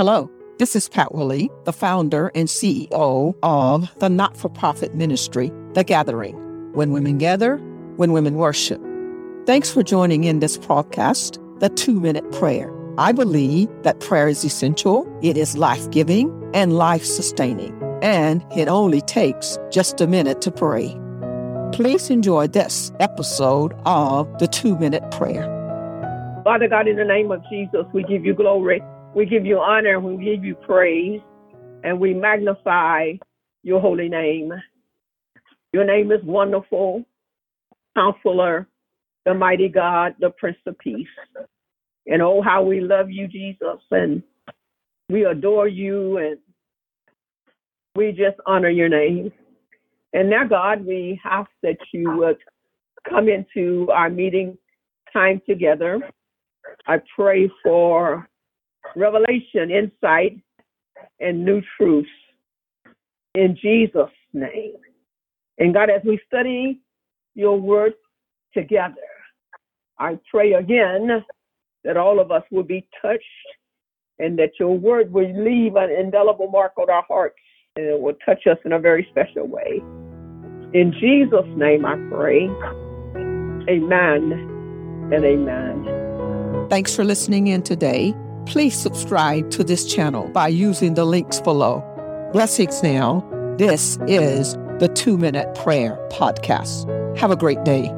Hello, this is Pat Willie, the founder and CEO of the not for profit ministry, The Gathering. When women gather, when women worship. Thanks for joining in this podcast, The Two Minute Prayer. I believe that prayer is essential, it is life giving and life sustaining, and it only takes just a minute to pray. Please enjoy this episode of The Two Minute Prayer. Father God, in the name of Jesus, we give you glory. We give you honor, we give you praise, and we magnify your holy name. Your name is wonderful, counselor, the mighty God, the Prince of Peace. And oh, how we love you, Jesus, and we adore you, and we just honor your name. And now, God, we ask that you would come into our meeting time together. I pray for revelation, insight, and new truths in Jesus' name. And God, as we study your word together, I pray again that all of us will be touched and that your word will leave an indelible mark on our hearts and it will touch us in a very special way. In Jesus' name I pray. Amen and amen. Thanks for listening in today. Please subscribe to this channel by using the links below. Blessings now. This is the Two Minute Prayer Podcast. Have a great day.